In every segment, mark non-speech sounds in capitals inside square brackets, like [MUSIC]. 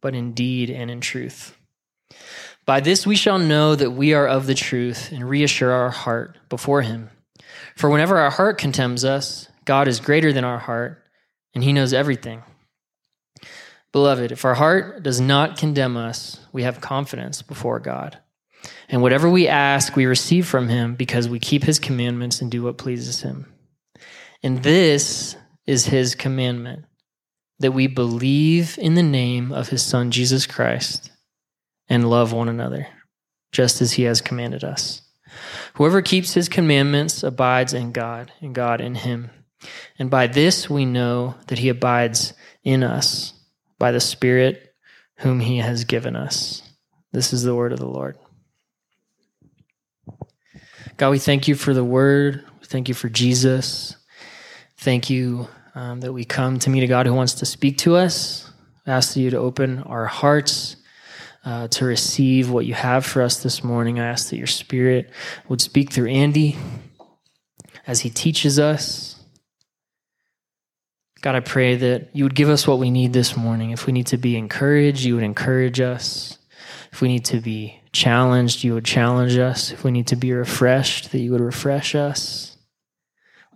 but in deed and in truth. By this we shall know that we are of the truth and reassure our heart before him. For whenever our heart condemns us, God is greater than our heart, and he knows everything. Beloved, if our heart does not condemn us, we have confidence before God. And whatever we ask, we receive from him because we keep his commandments and do what pleases him. And this is his commandment that we believe in the name of his son, Jesus Christ, and love one another, just as he has commanded us. Whoever keeps his commandments abides in God, and God in him. And by this we know that he abides in us by the Spirit whom he has given us. This is the word of the Lord. God, we thank you for the word. Thank you for Jesus. Thank you um, that we come to meet a God who wants to speak to us. I ask you to open our hearts uh, to receive what you have for us this morning. I ask that your spirit would speak through Andy as he teaches us. God, I pray that you would give us what we need this morning. If we need to be encouraged, you would encourage us. If we need to be challenged, you would challenge us. If we need to be refreshed, that you would refresh us.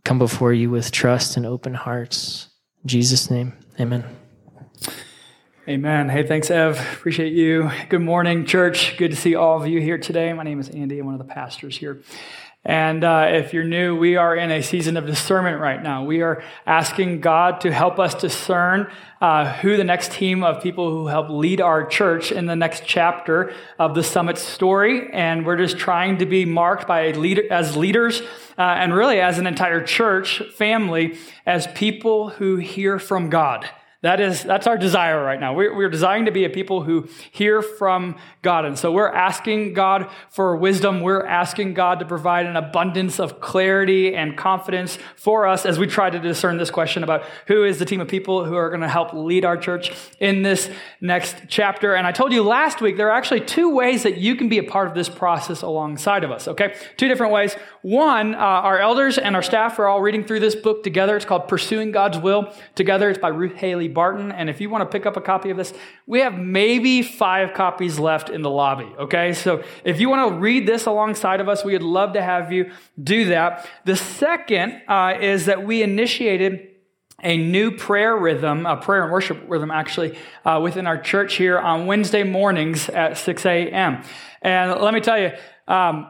Come before you with trust and open hearts. In Jesus' name, amen. Amen. Hey, thanks, Ev. Appreciate you. Good morning, church. Good to see all of you here today. My name is Andy. I'm one of the pastors here. And uh, if you're new, we are in a season of discernment right now. We are asking God to help us discern uh, who the next team of people who help lead our church in the next chapter of the summit story. And we're just trying to be marked by leader, as leaders uh, and really as an entire church family as people who hear from God. That is, that's our desire right now. We're, we're desiring to be a people who hear from God. And so we're asking God for wisdom. We're asking God to provide an abundance of clarity and confidence for us as we try to discern this question about who is the team of people who are going to help lead our church in this next chapter. And I told you last week, there are actually two ways that you can be a part of this process alongside of us, okay? Two different ways. One, uh, our elders and our staff are all reading through this book together. It's called Pursuing God's Will Together. It's by Ruth Haley Barton. And if you want to pick up a copy of this, we have maybe five copies left in the lobby, okay? So if you want to read this alongside of us, we would love to have you do that. The second uh, is that we initiated a new prayer rhythm, a prayer and worship rhythm actually, uh, within our church here on Wednesday mornings at 6 a.m. And let me tell you, um,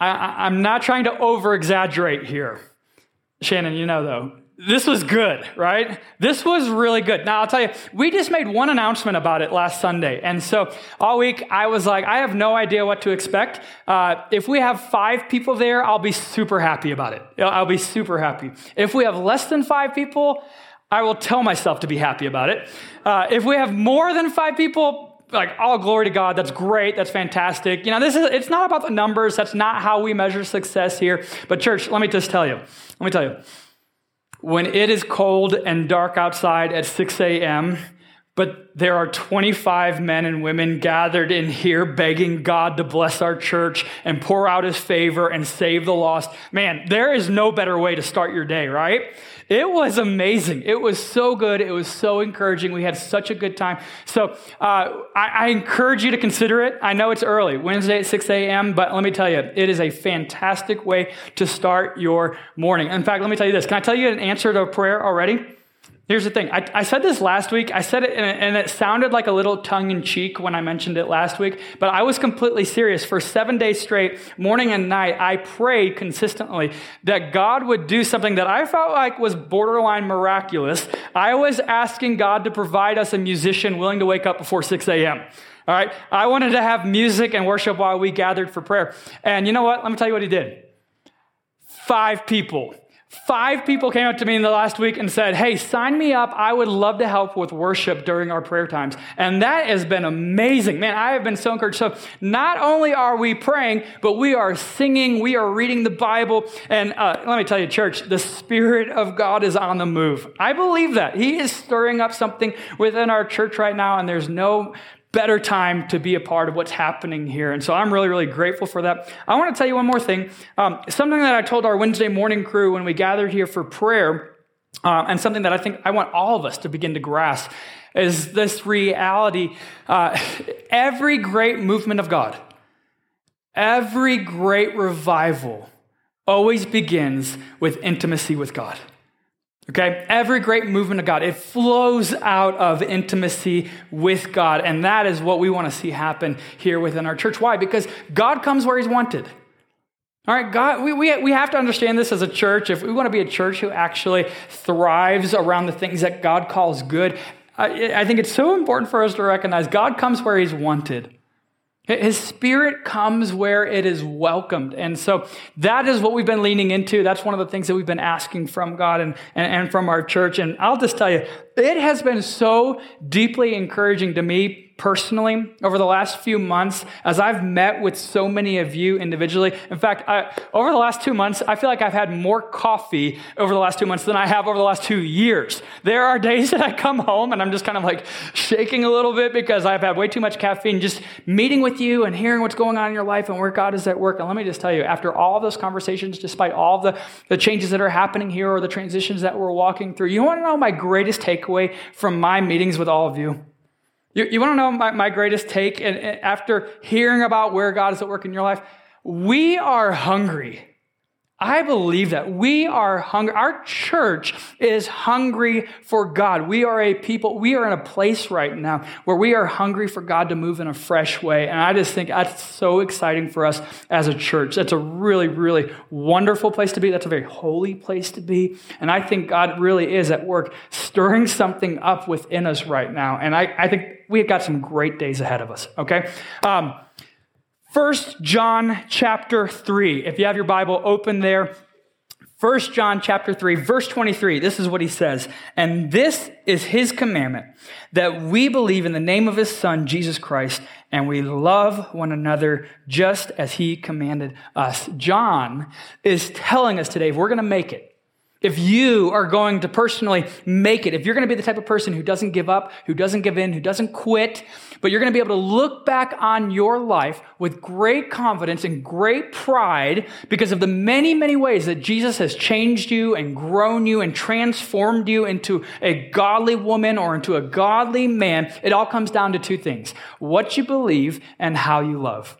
I, I'm not trying to over exaggerate here. Shannon, you know though, this was good, right? This was really good. Now, I'll tell you, we just made one announcement about it last Sunday. And so all week, I was like, I have no idea what to expect. Uh, if we have five people there, I'll be super happy about it. I'll be super happy. If we have less than five people, I will tell myself to be happy about it. Uh, if we have more than five people, like all glory to God. That's great. That's fantastic. You know, this is it's not about the numbers. That's not how we measure success here. But church, let me just tell you. Let me tell you. When it is cold and dark outside at 6 a.m., but there are 25 men and women gathered in here begging God to bless our church and pour out his favor and save the lost. Man, there is no better way to start your day, right? It was amazing. It was so good. It was so encouraging. We had such a good time. So uh, I, I, encourage you to consider it. I know it's early, Wednesday at 6 a.m., but let me tell you, it is a fantastic way to start your morning. In fact, let me tell you this. Can I tell you an answer to a prayer already? Here's the thing. I, I, said this last week. I said it, and it sounded like a little tongue in cheek when I mentioned it last week, but I was completely serious. For seven days straight, morning and night, I prayed consistently that God would do something that I felt like was borderline miraculous. I was asking God to provide us a musician willing to wake up before 6 a.m. All right. I wanted to have music and worship while we gathered for prayer. And you know what? Let me tell you what he did. Five people Five people came up to me in the last week and said, Hey, sign me up. I would love to help with worship during our prayer times. And that has been amazing. Man, I have been so encouraged. So, not only are we praying, but we are singing, we are reading the Bible. And uh, let me tell you, church, the Spirit of God is on the move. I believe that. He is stirring up something within our church right now, and there's no better time to be a part of what's happening here. And so I'm really, really grateful for that. I want to tell you one more thing. Um, something that I told our Wednesday morning crew when we gathered here for prayer, uh, and something that I think I want all of us to begin to grasp is this reality. Uh, every great movement of God, every great revival always begins with intimacy with God. Okay? Every great movement of God, it flows out of intimacy with God. And that is what we want to see happen here within our church. Why? Because God comes where He's wanted. All right, God, we, we, we have to understand this as a church. If we want to be a church who actually thrives around the things that God calls good, I, I think it's so important for us to recognize God comes where He's wanted. His spirit comes where it is welcomed. And so that is what we've been leaning into. That's one of the things that we've been asking from God and, and, and from our church. And I'll just tell you, it has been so deeply encouraging to me personally over the last few months as I've met with so many of you individually. In fact, I, over the last two months, I feel like I've had more coffee over the last two months than I have over the last two years. There are [LAUGHS] days that I come home and I'm just kind of like shaking a little bit because I've had way too much caffeine. Just meeting with you and hearing what's going on in your life and where God is at work. And let me just tell you, after all those conversations, despite all the, the changes that are happening here or the transitions that we're walking through, you want to know my greatest takeaway from my meetings with all of you? You, you want to know my, my greatest take? And, and after hearing about where God is at work in your life, we are hungry. I believe that we are hungry. Our church is hungry for God. We are a people, we are in a place right now where we are hungry for God to move in a fresh way. And I just think that's so exciting for us as a church. That's a really, really wonderful place to be. That's a very holy place to be. And I think God really is at work stirring something up within us right now. And I, I think we've got some great days ahead of us, okay? Um, First John chapter 3. If you have your Bible open there, First John chapter 3, verse 23, this is what he says. And this is his commandment that we believe in the name of his son, Jesus Christ, and we love one another just as he commanded us. John is telling us today, if we're going to make it, if you are going to personally make it, if you're going to be the type of person who doesn't give up, who doesn't give in, who doesn't quit, but you're going to be able to look back on your life with great confidence and great pride because of the many, many ways that Jesus has changed you and grown you and transformed you into a godly woman or into a godly man, it all comes down to two things what you believe and how you love.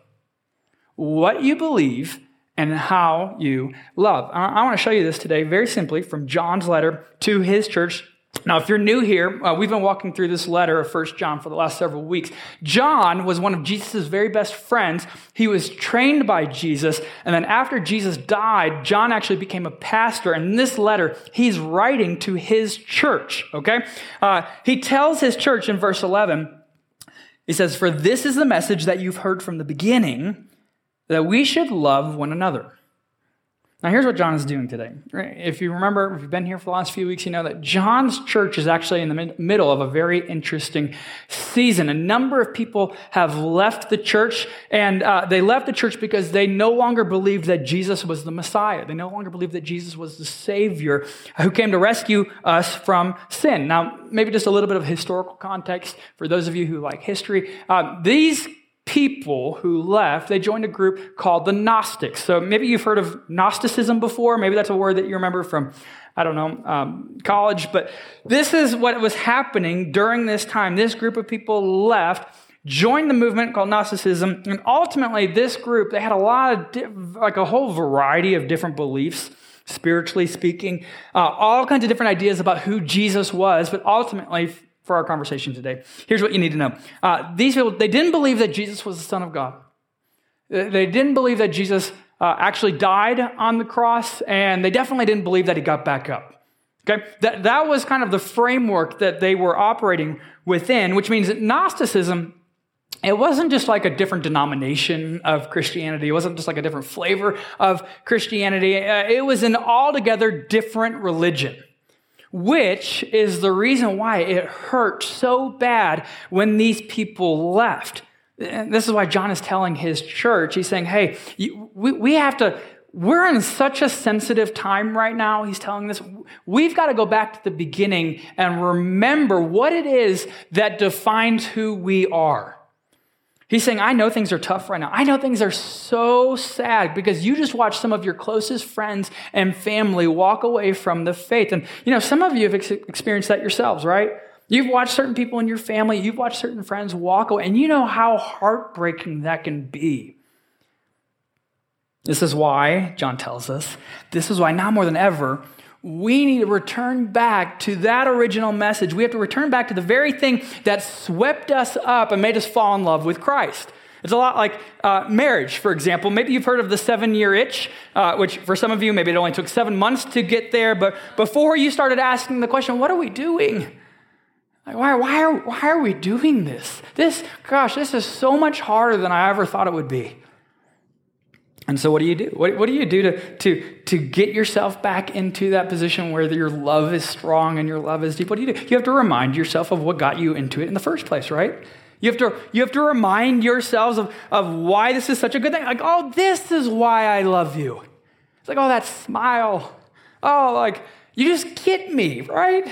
What you believe and how you love. I, want to show you this today very simply from John's letter to his church. Now, if you're new here, uh, we've been walking through this letter of First John for the last several weeks. John was one of Jesus' very best friends. He was trained by Jesus. And then after Jesus died, John actually became a pastor. And in this letter, he's writing to his church, okay? Uh, he tells his church in verse 11, he says, For this is the message that you've heard from the beginning that we should love one another. Now, here's what John is doing today. If you remember, if you've been here for the last few weeks, you know that John's church is actually in the middle of a very interesting season. A number of people have left the church, and uh, they left the church because they no longer believed that Jesus was the Messiah. They no longer believed that Jesus was the Savior who came to rescue us from sin. Now, maybe just a little bit of historical context for those of you who like history. Uh, these people who left, they joined a group called the Gnostics. So maybe you've heard of Gnosticism before. Maybe that's a word that you remember from, I don't know, um, college. But this is what was happening during this time. This group of people left, joined the movement called Gnosticism, and ultimately, this group, they had a lot of, like a whole variety of different beliefs. spiritually speaking, uh, all kinds of different ideas about who Jesus was, but ultimately, for our conversation today, here's what you need to know. Uh, these people, they didn't believe that Jesus was the Son of God. They didn't believe that Jesus uh, actually died on the cross, and they definitely didn't believe that he got back up. Okay? That, that was kind of the framework that they were operating within, which means that Gnosticism it wasn't just like a different denomination of Christianity. It wasn't just like a different flavor of Christianity. Uh, it was an altogether different religion, which is the reason why it hurt so bad when these people left. And this is why John is telling his church, he's saying, hey, you, we, we have to, we're in such a sensitive time right now. He's telling this. We've got to go back to the beginning and remember what it is that defines who we are. He's saying, I know things are tough right now. I know things are so sad because you just watched some of your closest friends and family walk away from the faith. And, you know, some of you have ex- experienced that yourselves, right? You've watched certain people in your family, you've watched certain friends walk away, and you know how heartbreaking that can be. This is why, John tells us, this is why now more than ever, we need to return back to that original message. We have to return back to the very thing that swept us up and made us fall in love with Christ. It's a lot like uh, marriage, for example. Maybe you've heard of the seven year itch, uh, which for some of you, maybe it only took seven months to get there. But before you started asking the question, what are we doing? Like, why, why, are, why are we doing this? This, gosh, this is so much harder than I ever thought it would be. And so, what do you do? What, what do you do to, to, to get yourself back into that position where your love is strong and your love is deep? What do you do? You have to remind yourself of what got you into it in the first place, right? You have to, you have to remind yourselves of, of why this is such a good thing. Like, oh, this is why I love you. It's like, oh, that smile. Oh, like, you just get me, right?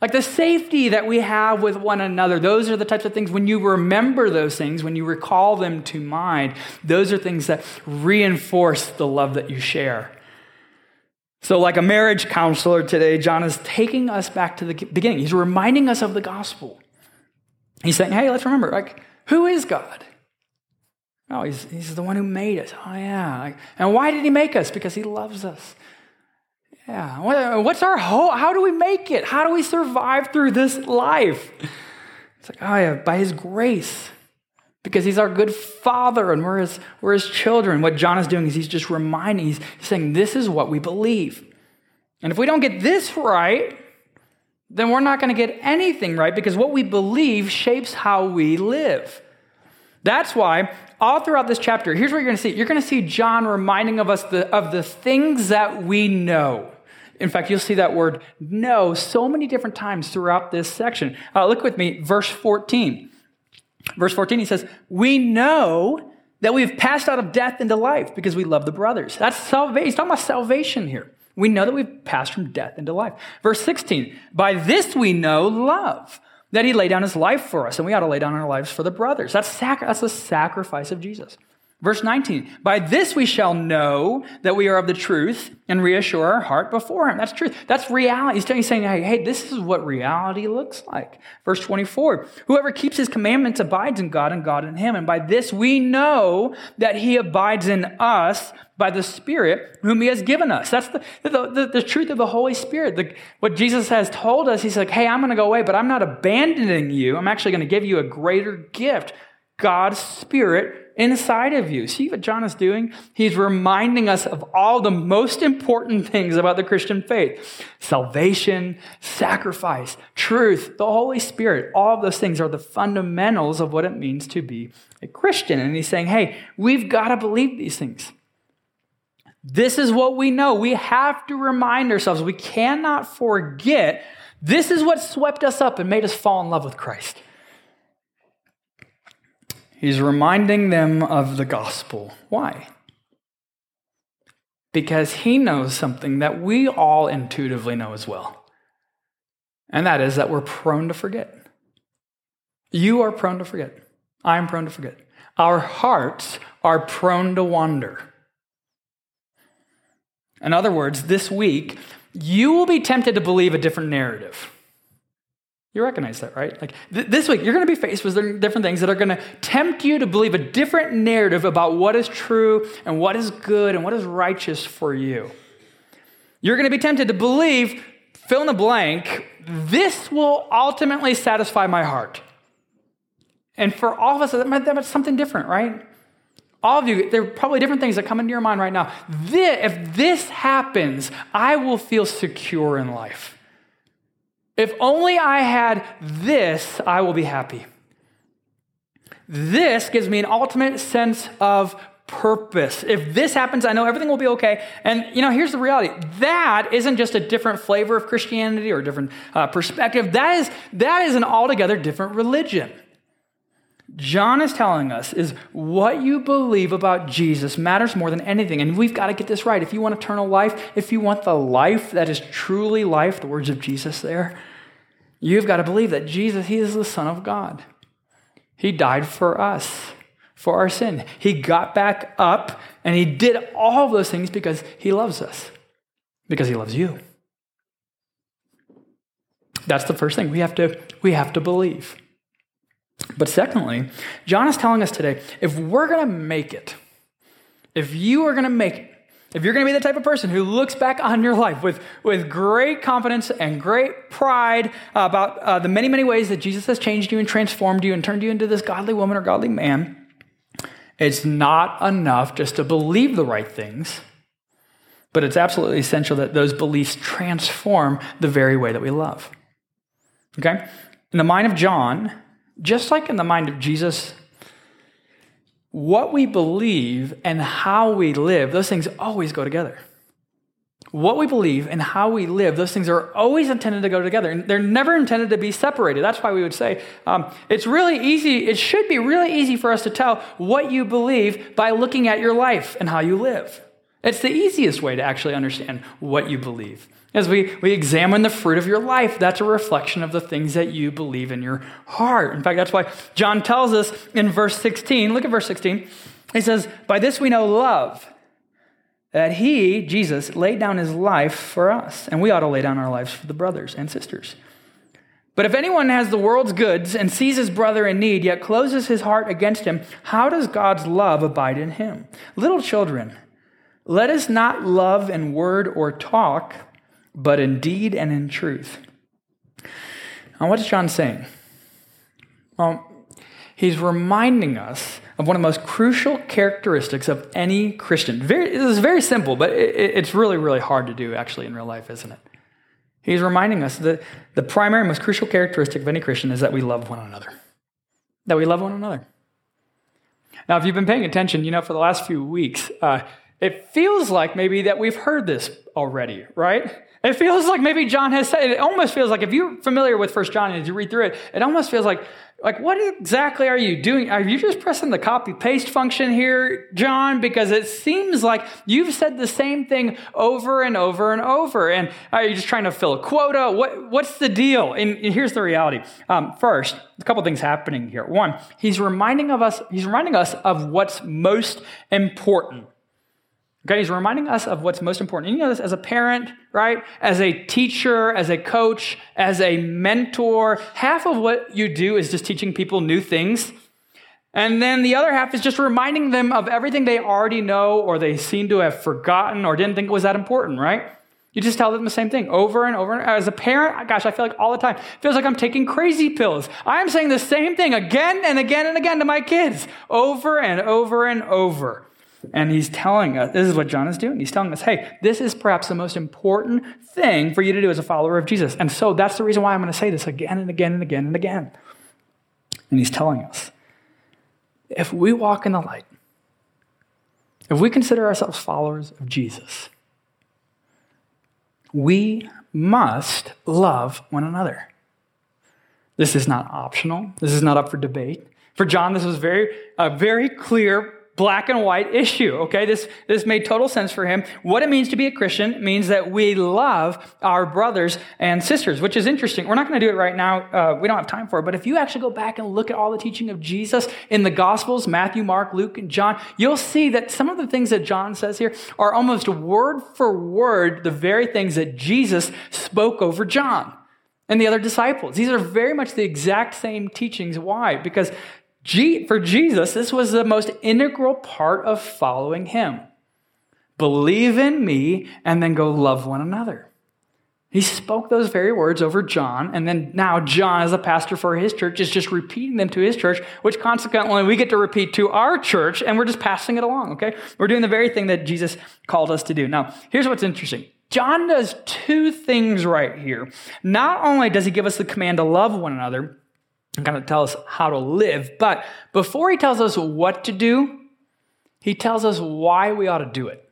Like the safety that we have with one another, those are the types of things when you remember those things, when you recall them to mind, those are things that reinforce the love that you share. So, like a marriage counselor today, John is taking us back to the beginning. He's reminding us of the gospel. He's saying, hey, let's remember, like, who is God? Oh, he's, he's the one who made us. Oh, yeah. And why did he make us? Because he loves us. Yeah. What's our hope? How do we make it? How do we survive through this life? It's like, oh, yeah, by His grace. Because He's our good Father and we're His, we're his children. What John is doing is He's just reminding, He's saying, this is what we believe. And if we don't get this right, then we're not going to get anything right because what we believe shapes how we live. That's why all throughout this chapter, here's what you're going to see. You're going to see John reminding of us the, of the things that we know. In fact, you'll see that word know so many different times throughout this section. Uh, look with me, verse 14. Verse 14, he says, We know that we've passed out of death into life because we love the brothers. That's salvation. He's talking about salvation here. We know that we've passed from death into life. Verse 16, by this we know love, that he laid down his life for us, and we ought to lay down our lives for the brothers. That's, sac- that's the sacrifice of Jesus. Verse 19, by this we shall know that we are of the truth and reassure our heart before him. That's truth. That's reality. He's telling you saying, hey, hey, this is what reality looks like. Verse 24, whoever keeps his commandments abides in God and God in him. And by this we know that he abides in us by the Spirit whom he has given us. That's the, the, the, the truth of the Holy Spirit. The, what Jesus has told us, he's like, hey, I'm going to go away, but I'm not abandoning you. I'm actually going to give you a greater gift God's Spirit inside of you. See what John is doing? He's reminding us of all the most important things about the Christian faith salvation, sacrifice, truth, the Holy Spirit. All of those things are the fundamentals of what it means to be a Christian. And he's saying, hey, we've got to believe these things. This is what we know. We have to remind ourselves. We cannot forget this is what swept us up and made us fall in love with Christ. He's reminding them of the gospel. Why? Because he knows something that we all intuitively know as well. And that is that we're prone to forget. You are prone to forget. I'm prone to forget. Our hearts are prone to wander. In other words, this week, you will be tempted to believe a different narrative. You recognize that, right? Like th- this week, you're going to be faced with different things that are going to tempt you to believe a different narrative about what is true and what is good and what is righteous for you. You're going to be tempted to believe, fill in the blank, this will ultimately satisfy my heart. And for all of us, that might, that's something different, right? All of you, there are probably different things that come into your mind right now. This, if this happens, I will feel secure in life. If only I had this, I will be happy. This gives me an ultimate sense of purpose. If this happens, I know everything will be okay. And, you know, here's the reality that isn't just a different flavor of Christianity or a different uh, perspective, that is, that is an altogether different religion. John is telling us is what you believe about Jesus matters more than anything. And we've got to get this right. If you want eternal life, if you want the life that is truly life, the words of Jesus there, you've got to believe that Jesus, He is the Son of God. He died for us, for our sin. He got back up and He did all of those things because He loves us, because He loves you. That's the first thing we have to, we have to believe. But secondly, John is telling us today if we're going to make it, if you are going to make it, if you're going to be the type of person who looks back on your life with, with great confidence and great pride about uh, the many, many ways that Jesus has changed you and transformed you and turned you into this godly woman or godly man, it's not enough just to believe the right things, but it's absolutely essential that those beliefs transform the very way that we love. Okay? In the mind of John, just like in the mind of Jesus, what we believe and how we live, those things always go together. What we believe and how we live, those things are always intended to go together. And they're never intended to be separated. That's why we would say um, it's really easy, it should be really easy for us to tell what you believe by looking at your life and how you live. It's the easiest way to actually understand what you believe. As we, we examine the fruit of your life, that's a reflection of the things that you believe in your heart. In fact, that's why John tells us in verse 16, look at verse 16. He says, By this we know love, that he, Jesus, laid down his life for us, and we ought to lay down our lives for the brothers and sisters. But if anyone has the world's goods and sees his brother in need, yet closes his heart against him, how does God's love abide in him? Little children, let us not love in word or talk but in deed and in truth. Now, what is John saying? Well, he's reminding us of one of the most crucial characteristics of any Christian. Very, this is very simple, but it, it's really, really hard to do actually in real life, isn't it? He's reminding us that the primary, most crucial characteristic of any Christian is that we love one another. That we love one another. Now, if you've been paying attention, you know, for the last few weeks, uh, it feels like maybe that we've heard this already, right? It feels like maybe John has said, it almost feels like if you're familiar with First John and you read through it, it almost feels like, like what exactly are you doing? Are you just pressing the copy paste function here, John? Because it seems like you've said the same thing over and over and over. And are you just trying to fill a quota? What, what's the deal? And here's the reality. Um, first, a couple things happening here. One, he's reminding of us, he's reminding us of what's most important Okay, he's reminding us of what's most important. You know this as a parent, right? As a teacher, as a coach, as a mentor. Half of what you do is just teaching people new things. And then the other half is just reminding them of everything they already know or they seem to have forgotten or didn't think it was that important, right? You just tell them the same thing over and over. As a parent, gosh, I feel like all the time, it feels like I'm taking crazy pills. I'm saying the same thing again and again and again to my kids over and over and over. And he's telling us, this is what John is doing. He's telling us, hey, this is perhaps the most important thing for you to do as a follower of Jesus. And so that's the reason why I'm going to say this again and again and again and again. And he's telling us, if we walk in the light, if we consider ourselves followers of Jesus, we must love one another. This is not optional. This is not up for debate. For John, this was very, a very clear black and white issue. Okay, this, this made total sense for him. What it means to be a Christian means that we love our brothers and sisters, which is interesting. We're not going to do it right now. Uh, we don't have time for it. But if you actually go back and look at all the teaching of Jesus in the Gospels, Matthew, Mark, Luke, and John, you'll see that some of the things that John says here are almost word for word the very things that Jesus spoke over John and the other disciples. These are very much the exact same teachings. Why? Because for Jesus, this was the most integral part of following him. believe in me, and then go love one another. He spoke those very words over John, and then now John, as a pastor for his church, is just repeating them to his church, which consequently we get to repeat to our church, and we're just passing it along, okay? We're doing the very thing that Jesus called us to do. Now, here's what's interesting John does two things right here. Not only does he give us the command to love one another and kind of tell us how to live, but before he tells us what to do, he tells us why we ought to do it.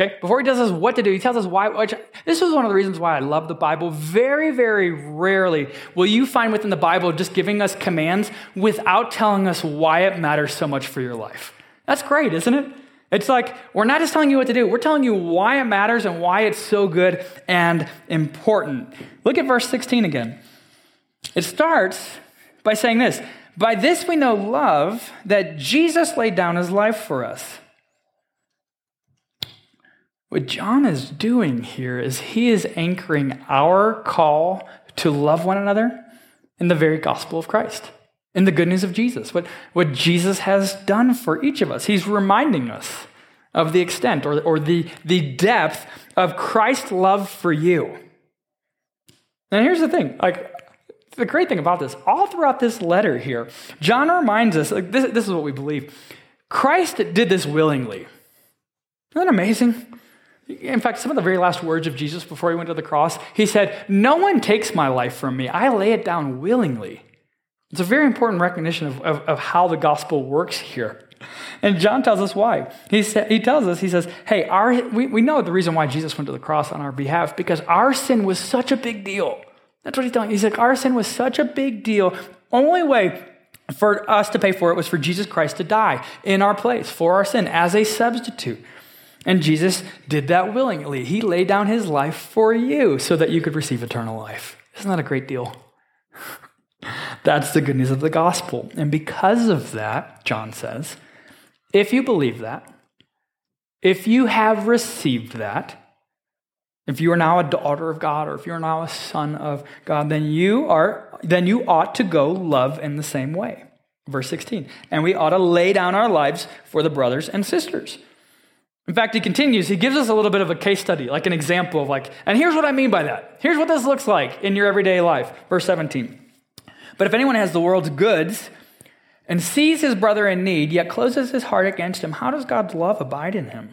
Okay, before he tells us what to do, he tells us why. Which, this is one of the reasons why I love the Bible. Very, very rarely will you find within the Bible just giving us commands without telling us why it matters so much for your life. That's great, isn't it? It's like we're not just telling you what to do, we're telling you why it matters and why it's so good and important. Look at verse 16 again. It starts by saying this By this we know love, that Jesus laid down his life for us. What John is doing here is he is anchoring our call to love one another in the very gospel of Christ, in the good news of Jesus, what, what Jesus has done for each of us. He's reminding us of the extent or, or the, the depth of Christ's love for you. And here's the thing like, the great thing about this, all throughout this letter here, John reminds us like, this, this is what we believe Christ did this willingly. Isn't that amazing? In fact, some of the very last words of Jesus before he went to the cross, he said, No one takes my life from me. I lay it down willingly. It's a very important recognition of, of, of how the gospel works here. And John tells us why. He, sa- he tells us, he says, Hey, our, we, we know the reason why Jesus went to the cross on our behalf because our sin was such a big deal. That's what he's telling. He's like, Our sin was such a big deal. Only way for us to pay for it was for Jesus Christ to die in our place for our sin as a substitute. And Jesus did that willingly. He laid down his life for you so that you could receive eternal life. Isn't that a great deal? [LAUGHS] That's the good news of the gospel. And because of that, John says, if you believe that, if you have received that, if you are now a daughter of God or if you're now a son of God, then you are then you ought to go love in the same way. Verse 16. And we ought to lay down our lives for the brothers and sisters. In fact, he continues, he gives us a little bit of a case study, like an example of like, and here's what I mean by that. Here's what this looks like in your everyday life. Verse 17. But if anyone has the world's goods and sees his brother in need, yet closes his heart against him, how does God's love abide in him?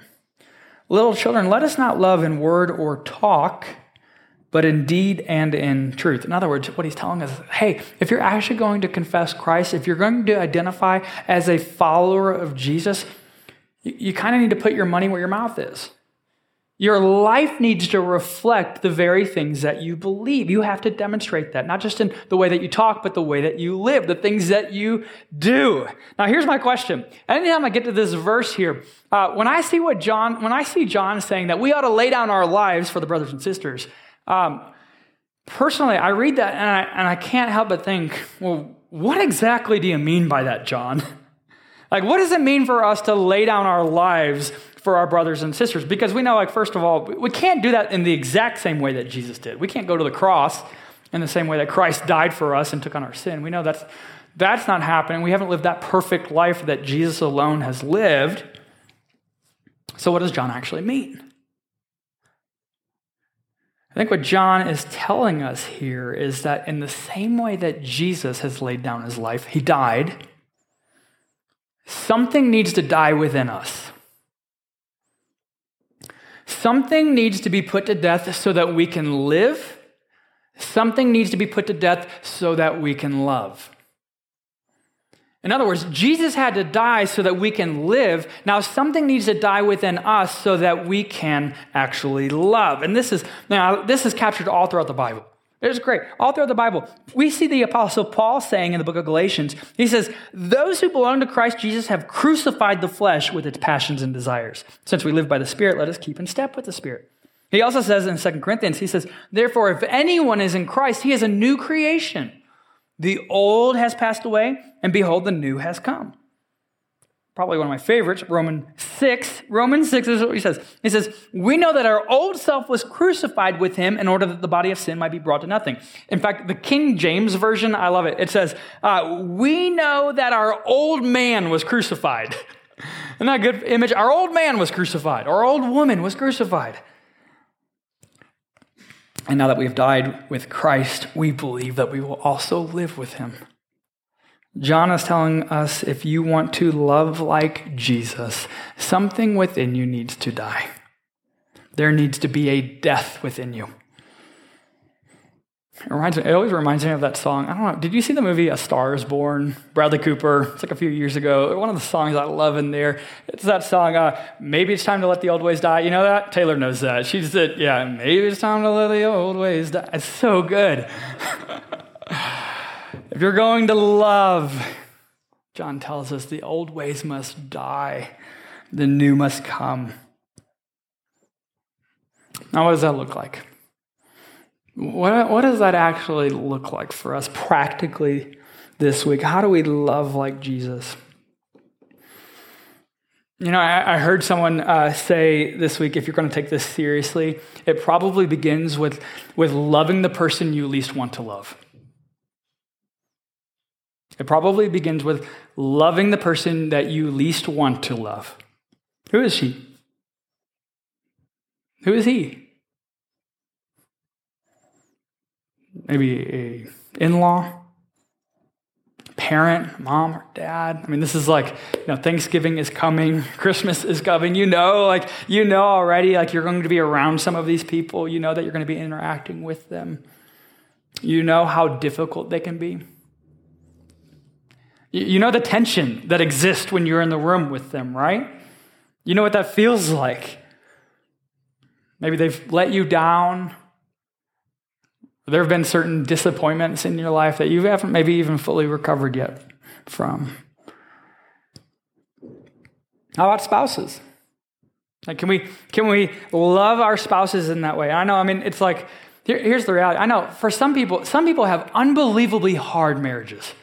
Little children, let us not love in word or talk, but in deed and in truth. In other words, what he's telling us, hey, if you're actually going to confess Christ, if you're going to identify as a follower of Jesus, you, you kind of need to put your money where your mouth is. Your life needs to reflect the very things that you believe. You have to demonstrate that, not just in the way that you talk, but the way that you live, the things that you do. Now, here's my question. Anytime I get to this verse here, uh, when I see what John, when I see John saying that we ought to lay down our lives for the brothers and sisters, um, personally, I read that and I, and I can't help but think, well, what exactly do you mean by that, John? [LAUGHS] Like, what does it mean for us to lay down our lives for our brothers and sisters? Because we know, like, first of all, we can't do that in the exact same way that Jesus did. We can't go to the cross in the same way that Christ died for us and took on our sin. We know that's, that's not happening. We haven't lived that perfect life that Jesus alone has lived. So, what does John actually mean? I think what John is telling us here is that in the same way that Jesus has laid down his life, he died Something needs to die within us. Something needs to be put to death so that we can live. Something needs to be put to death so that we can love. In other words, Jesus had to die so that we can live. Now, something needs to die within us so that we can actually love. And this is now this is captured all throughout the Bible. It's great. All throughout the Bible, we see the Apostle Paul saying in the book of Galatians, he says, Those who belong to Christ Jesus have crucified the flesh with its passions and desires. Since we live by the Spirit, let us keep in step with the Spirit. He also says in 2 Corinthians, he says, Therefore, if anyone is in Christ, he is a new creation. The old has passed away, and behold, the new has come probably one of my favorites, Romans 6. Romans 6 is what he says. He says, We know that our old self was crucified with him in order that the body of sin might be brought to nothing. In fact, the King James Version, I love it. It says, uh, We know that our old man was crucified. [LAUGHS] Isn't that a good image? Our old man was crucified, our old woman was crucified. And now that we've died with Christ, we believe that we will also live with him. John is telling us if you want to love like Jesus, something within you needs to die. There needs to be a death within you. It, reminds me, it always reminds me of that song. I don't know. Did you see the movie A Star is Born? Bradley Cooper. It's like a few years ago. One of the songs I love in there. It's that song, uh, Maybe It's Time to Let the Old Ways Die. You know that? Taylor knows that. She said, Yeah, maybe it's time to let the old ways die. It's so good. [LAUGHS] if you're going to love, John tells us the old ways must die, the new must come. Now, what does that look like? What, what does that actually look like for us practically this week? How do we love like Jesus? You know, I, I heard someone uh, say this week if you're going to take this seriously, it probably begins with, with loving the person you least want to love. It probably begins with loving the person that you least want to love. Who is she? Who is he? maybe a in-law, parent, mom or dad. I mean, this is like, you know, Thanksgiving is coming, [LAUGHS] Christmas is coming. You know, like, you know already, like, you're going to be around some of these people. You know that you're going to be interacting with them. You know how difficult they can be. You know the tension that exists when you're in the room with them, right? You know what that feels like. Maybe they've let you down. There have been certain disappointments in your life that you haven't maybe even fully recovered yet from. How about spouses? Like, can we can we love our spouses in that way? I know. I mean, it's like here, here's the reality. I know for some people, some people have unbelievably hard marriages.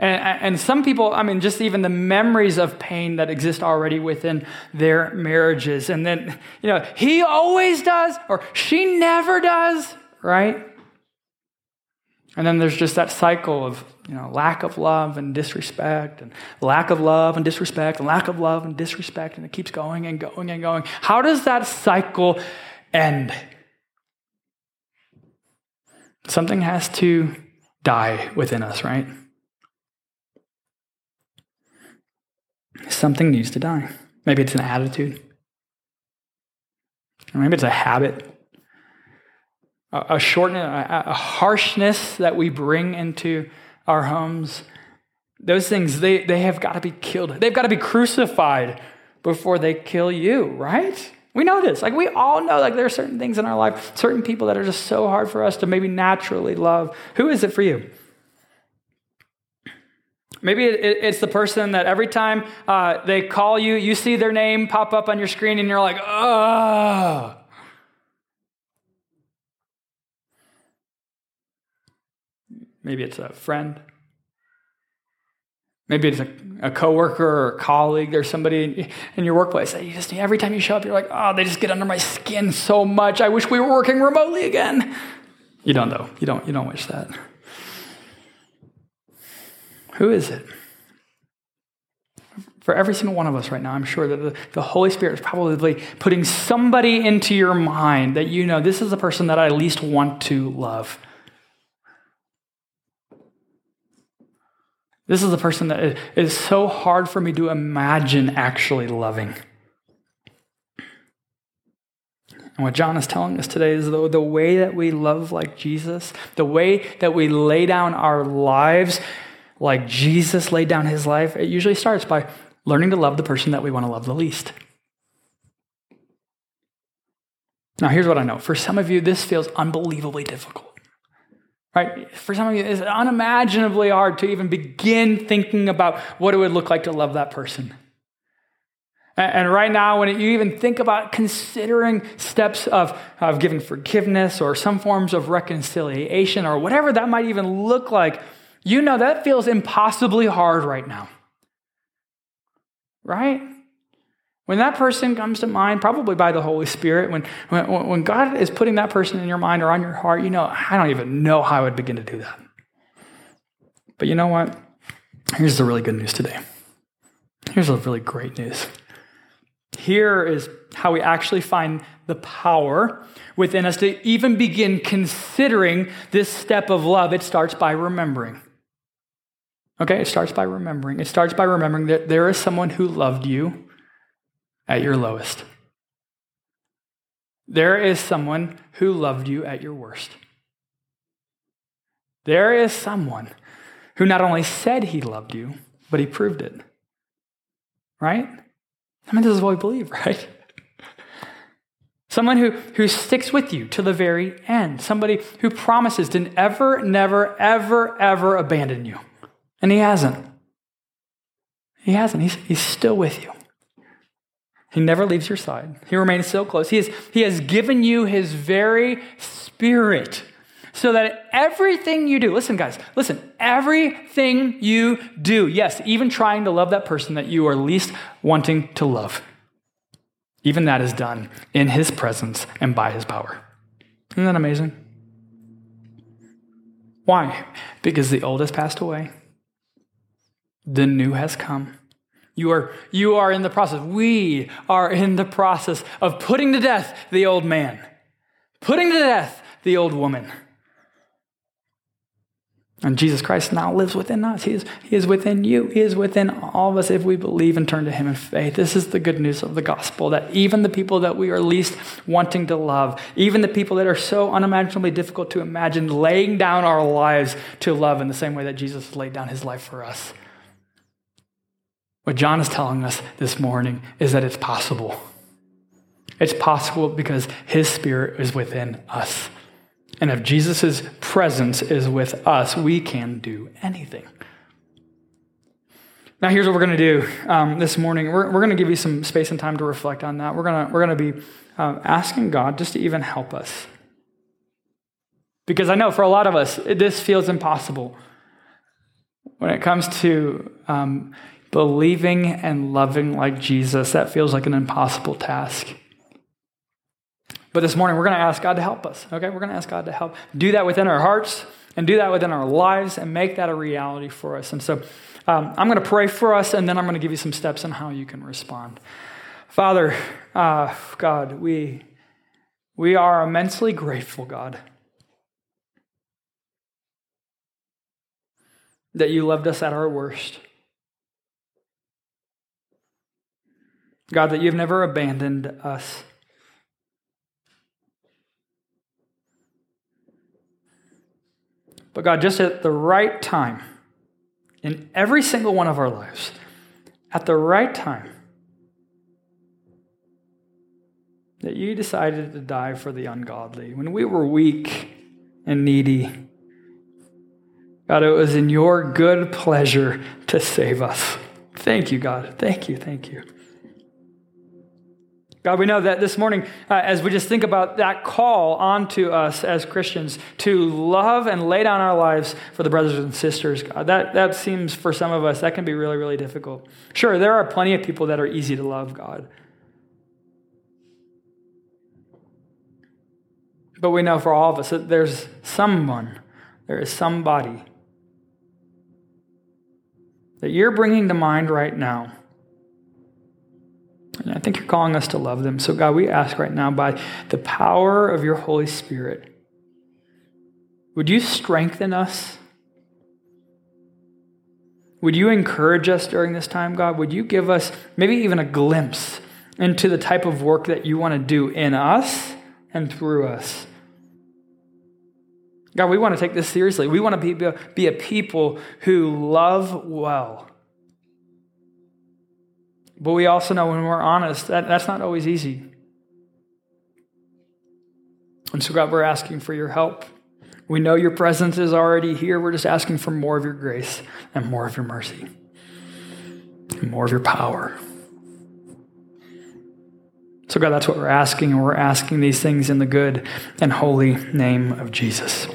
And, and, some people, I mean, just even the memories of pain that exist already within their marriages. And then, you know, he always does, or she never does right? And then there's just that cycle of you know, lack of love and disrespect, and lack of love and disrespect, and lack of love and disrespect, and it keeps going and going and going. How does that cycle end? Something has to die within us, right? Something needs to die. Maybe it's an attitude, or maybe it's a habit a shortness, a harshness that we bring into our homes. Those things, they, they have got to be killed. They've got to be crucified before they kill you, right? We know this. Like, we all know, like, there are certain things in our life, certain people that are just so hard for us to maybe naturally love. Who is it for you? Maybe it's the person that every time uh, they call you, you see their name pop up on your screen and you're like, oh. Maybe it's a friend. Maybe it's a, a coworker or a colleague. There's somebody in your workplace that you just every time you show up, you're like, oh, they just get under my skin so much. I wish we were working remotely again. You don't though. You don't. You don't wish that. Who is it? For every single one of us right now, I'm sure that the, the Holy Spirit is probably putting somebody into your mind that you know this is the person that I least want to love. This is the person that is so hard for me to imagine actually loving. And what John is telling us today is the, the way that we love like Jesus, the way that we lay down our lives like Jesus laid down his life, it usually starts by learning to love the person that we want to love the least. Now, here's what I know. For some of you, this feels unbelievably difficult. Right? For some of you, it's unimaginably hard to even begin thinking about what it would look like to love that person. And right now, when you even think about considering steps of, of giving forgiveness or some forms of reconciliation or whatever that might even look like, you know that feels impossibly hard right now. Right? When that person comes to mind, probably by the Holy Spirit, when, when, when God is putting that person in your mind or on your heart, you know, I don't even know how I would begin to do that. But you know what? Here's the really good news today. here's a really great news. Here is how we actually find the power within us to even begin considering this step of love. It starts by remembering. Okay, it starts by remembering. It starts by remembering that there is someone who loved you at your lowest. There is someone who loved you at your worst. There is someone who not only said he loved you, but he proved it. Right? I mean, this is what we believe, [LAUGHS] right? Someone who, who sticks with you to the very end. Somebody who promises to never, never, ever, ever abandon you. And he hasn't. He hasn't. He's, he's still with you. He never leaves your side. He remains so close. He has, he has given you his very spirit so that everything you do, listen, guys, listen, everything you do, yes, even trying to love that person that you are least wanting to love, even that is done in his presence and by his power. Isn't that amazing? Why? Because the old has passed away, the new has come. You are, you are in the process, we are in the process of putting to death the old man, putting to death the old woman. And Jesus Christ now lives within us. He is, he is within you. He is within all of us if we believe and turn to Him in faith. This is the good news of the gospel that even the people that we are least wanting to love, even the people that are so unimaginably difficult to imagine, laying down our lives to love in the same way that Jesus laid down His life for us. What John is telling us this morning is that it's possible. It's possible because His Spirit is within us. And if Jesus' presence is with us, we can do anything. Now, here's what we're going to do um, this morning. We're, we're going to give you some space and time to reflect on that. We're going to, we're to be um, asking God just to even help us. Because I know for a lot of us, this feels impossible. When it comes to um, believing and loving like Jesus, that feels like an impossible task. But this morning, we're going to ask God to help us, okay? We're going to ask God to help do that within our hearts and do that within our lives and make that a reality for us. And so um, I'm going to pray for us, and then I'm going to give you some steps on how you can respond. Father, uh, God, we, we are immensely grateful, God, that you loved us at our worst. God, that you've never abandoned us. But God, just at the right time, in every single one of our lives, at the right time, that you decided to die for the ungodly. When we were weak and needy, God, it was in your good pleasure to save us. Thank you, God. Thank you, thank you. God, we know that this morning, uh, as we just think about that call onto us as Christians to love and lay down our lives for the brothers and sisters, God, that, that seems for some of us, that can be really, really difficult. Sure, there are plenty of people that are easy to love, God. But we know for all of us that there's someone, there is somebody that you're bringing to mind right now and I think you're calling us to love them. So, God, we ask right now by the power of your Holy Spirit, would you strengthen us? Would you encourage us during this time, God? Would you give us maybe even a glimpse into the type of work that you want to do in us and through us? God, we want to take this seriously. We want to be, be a people who love well but we also know when we're honest, that, that's not always easy. And so, God, we're asking for your help. We know your presence is already here. We're just asking for more of your grace and more of your mercy and more of your power. So, God, that's what we're asking, and we're asking these things in the good and holy name of Jesus.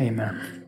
Amen.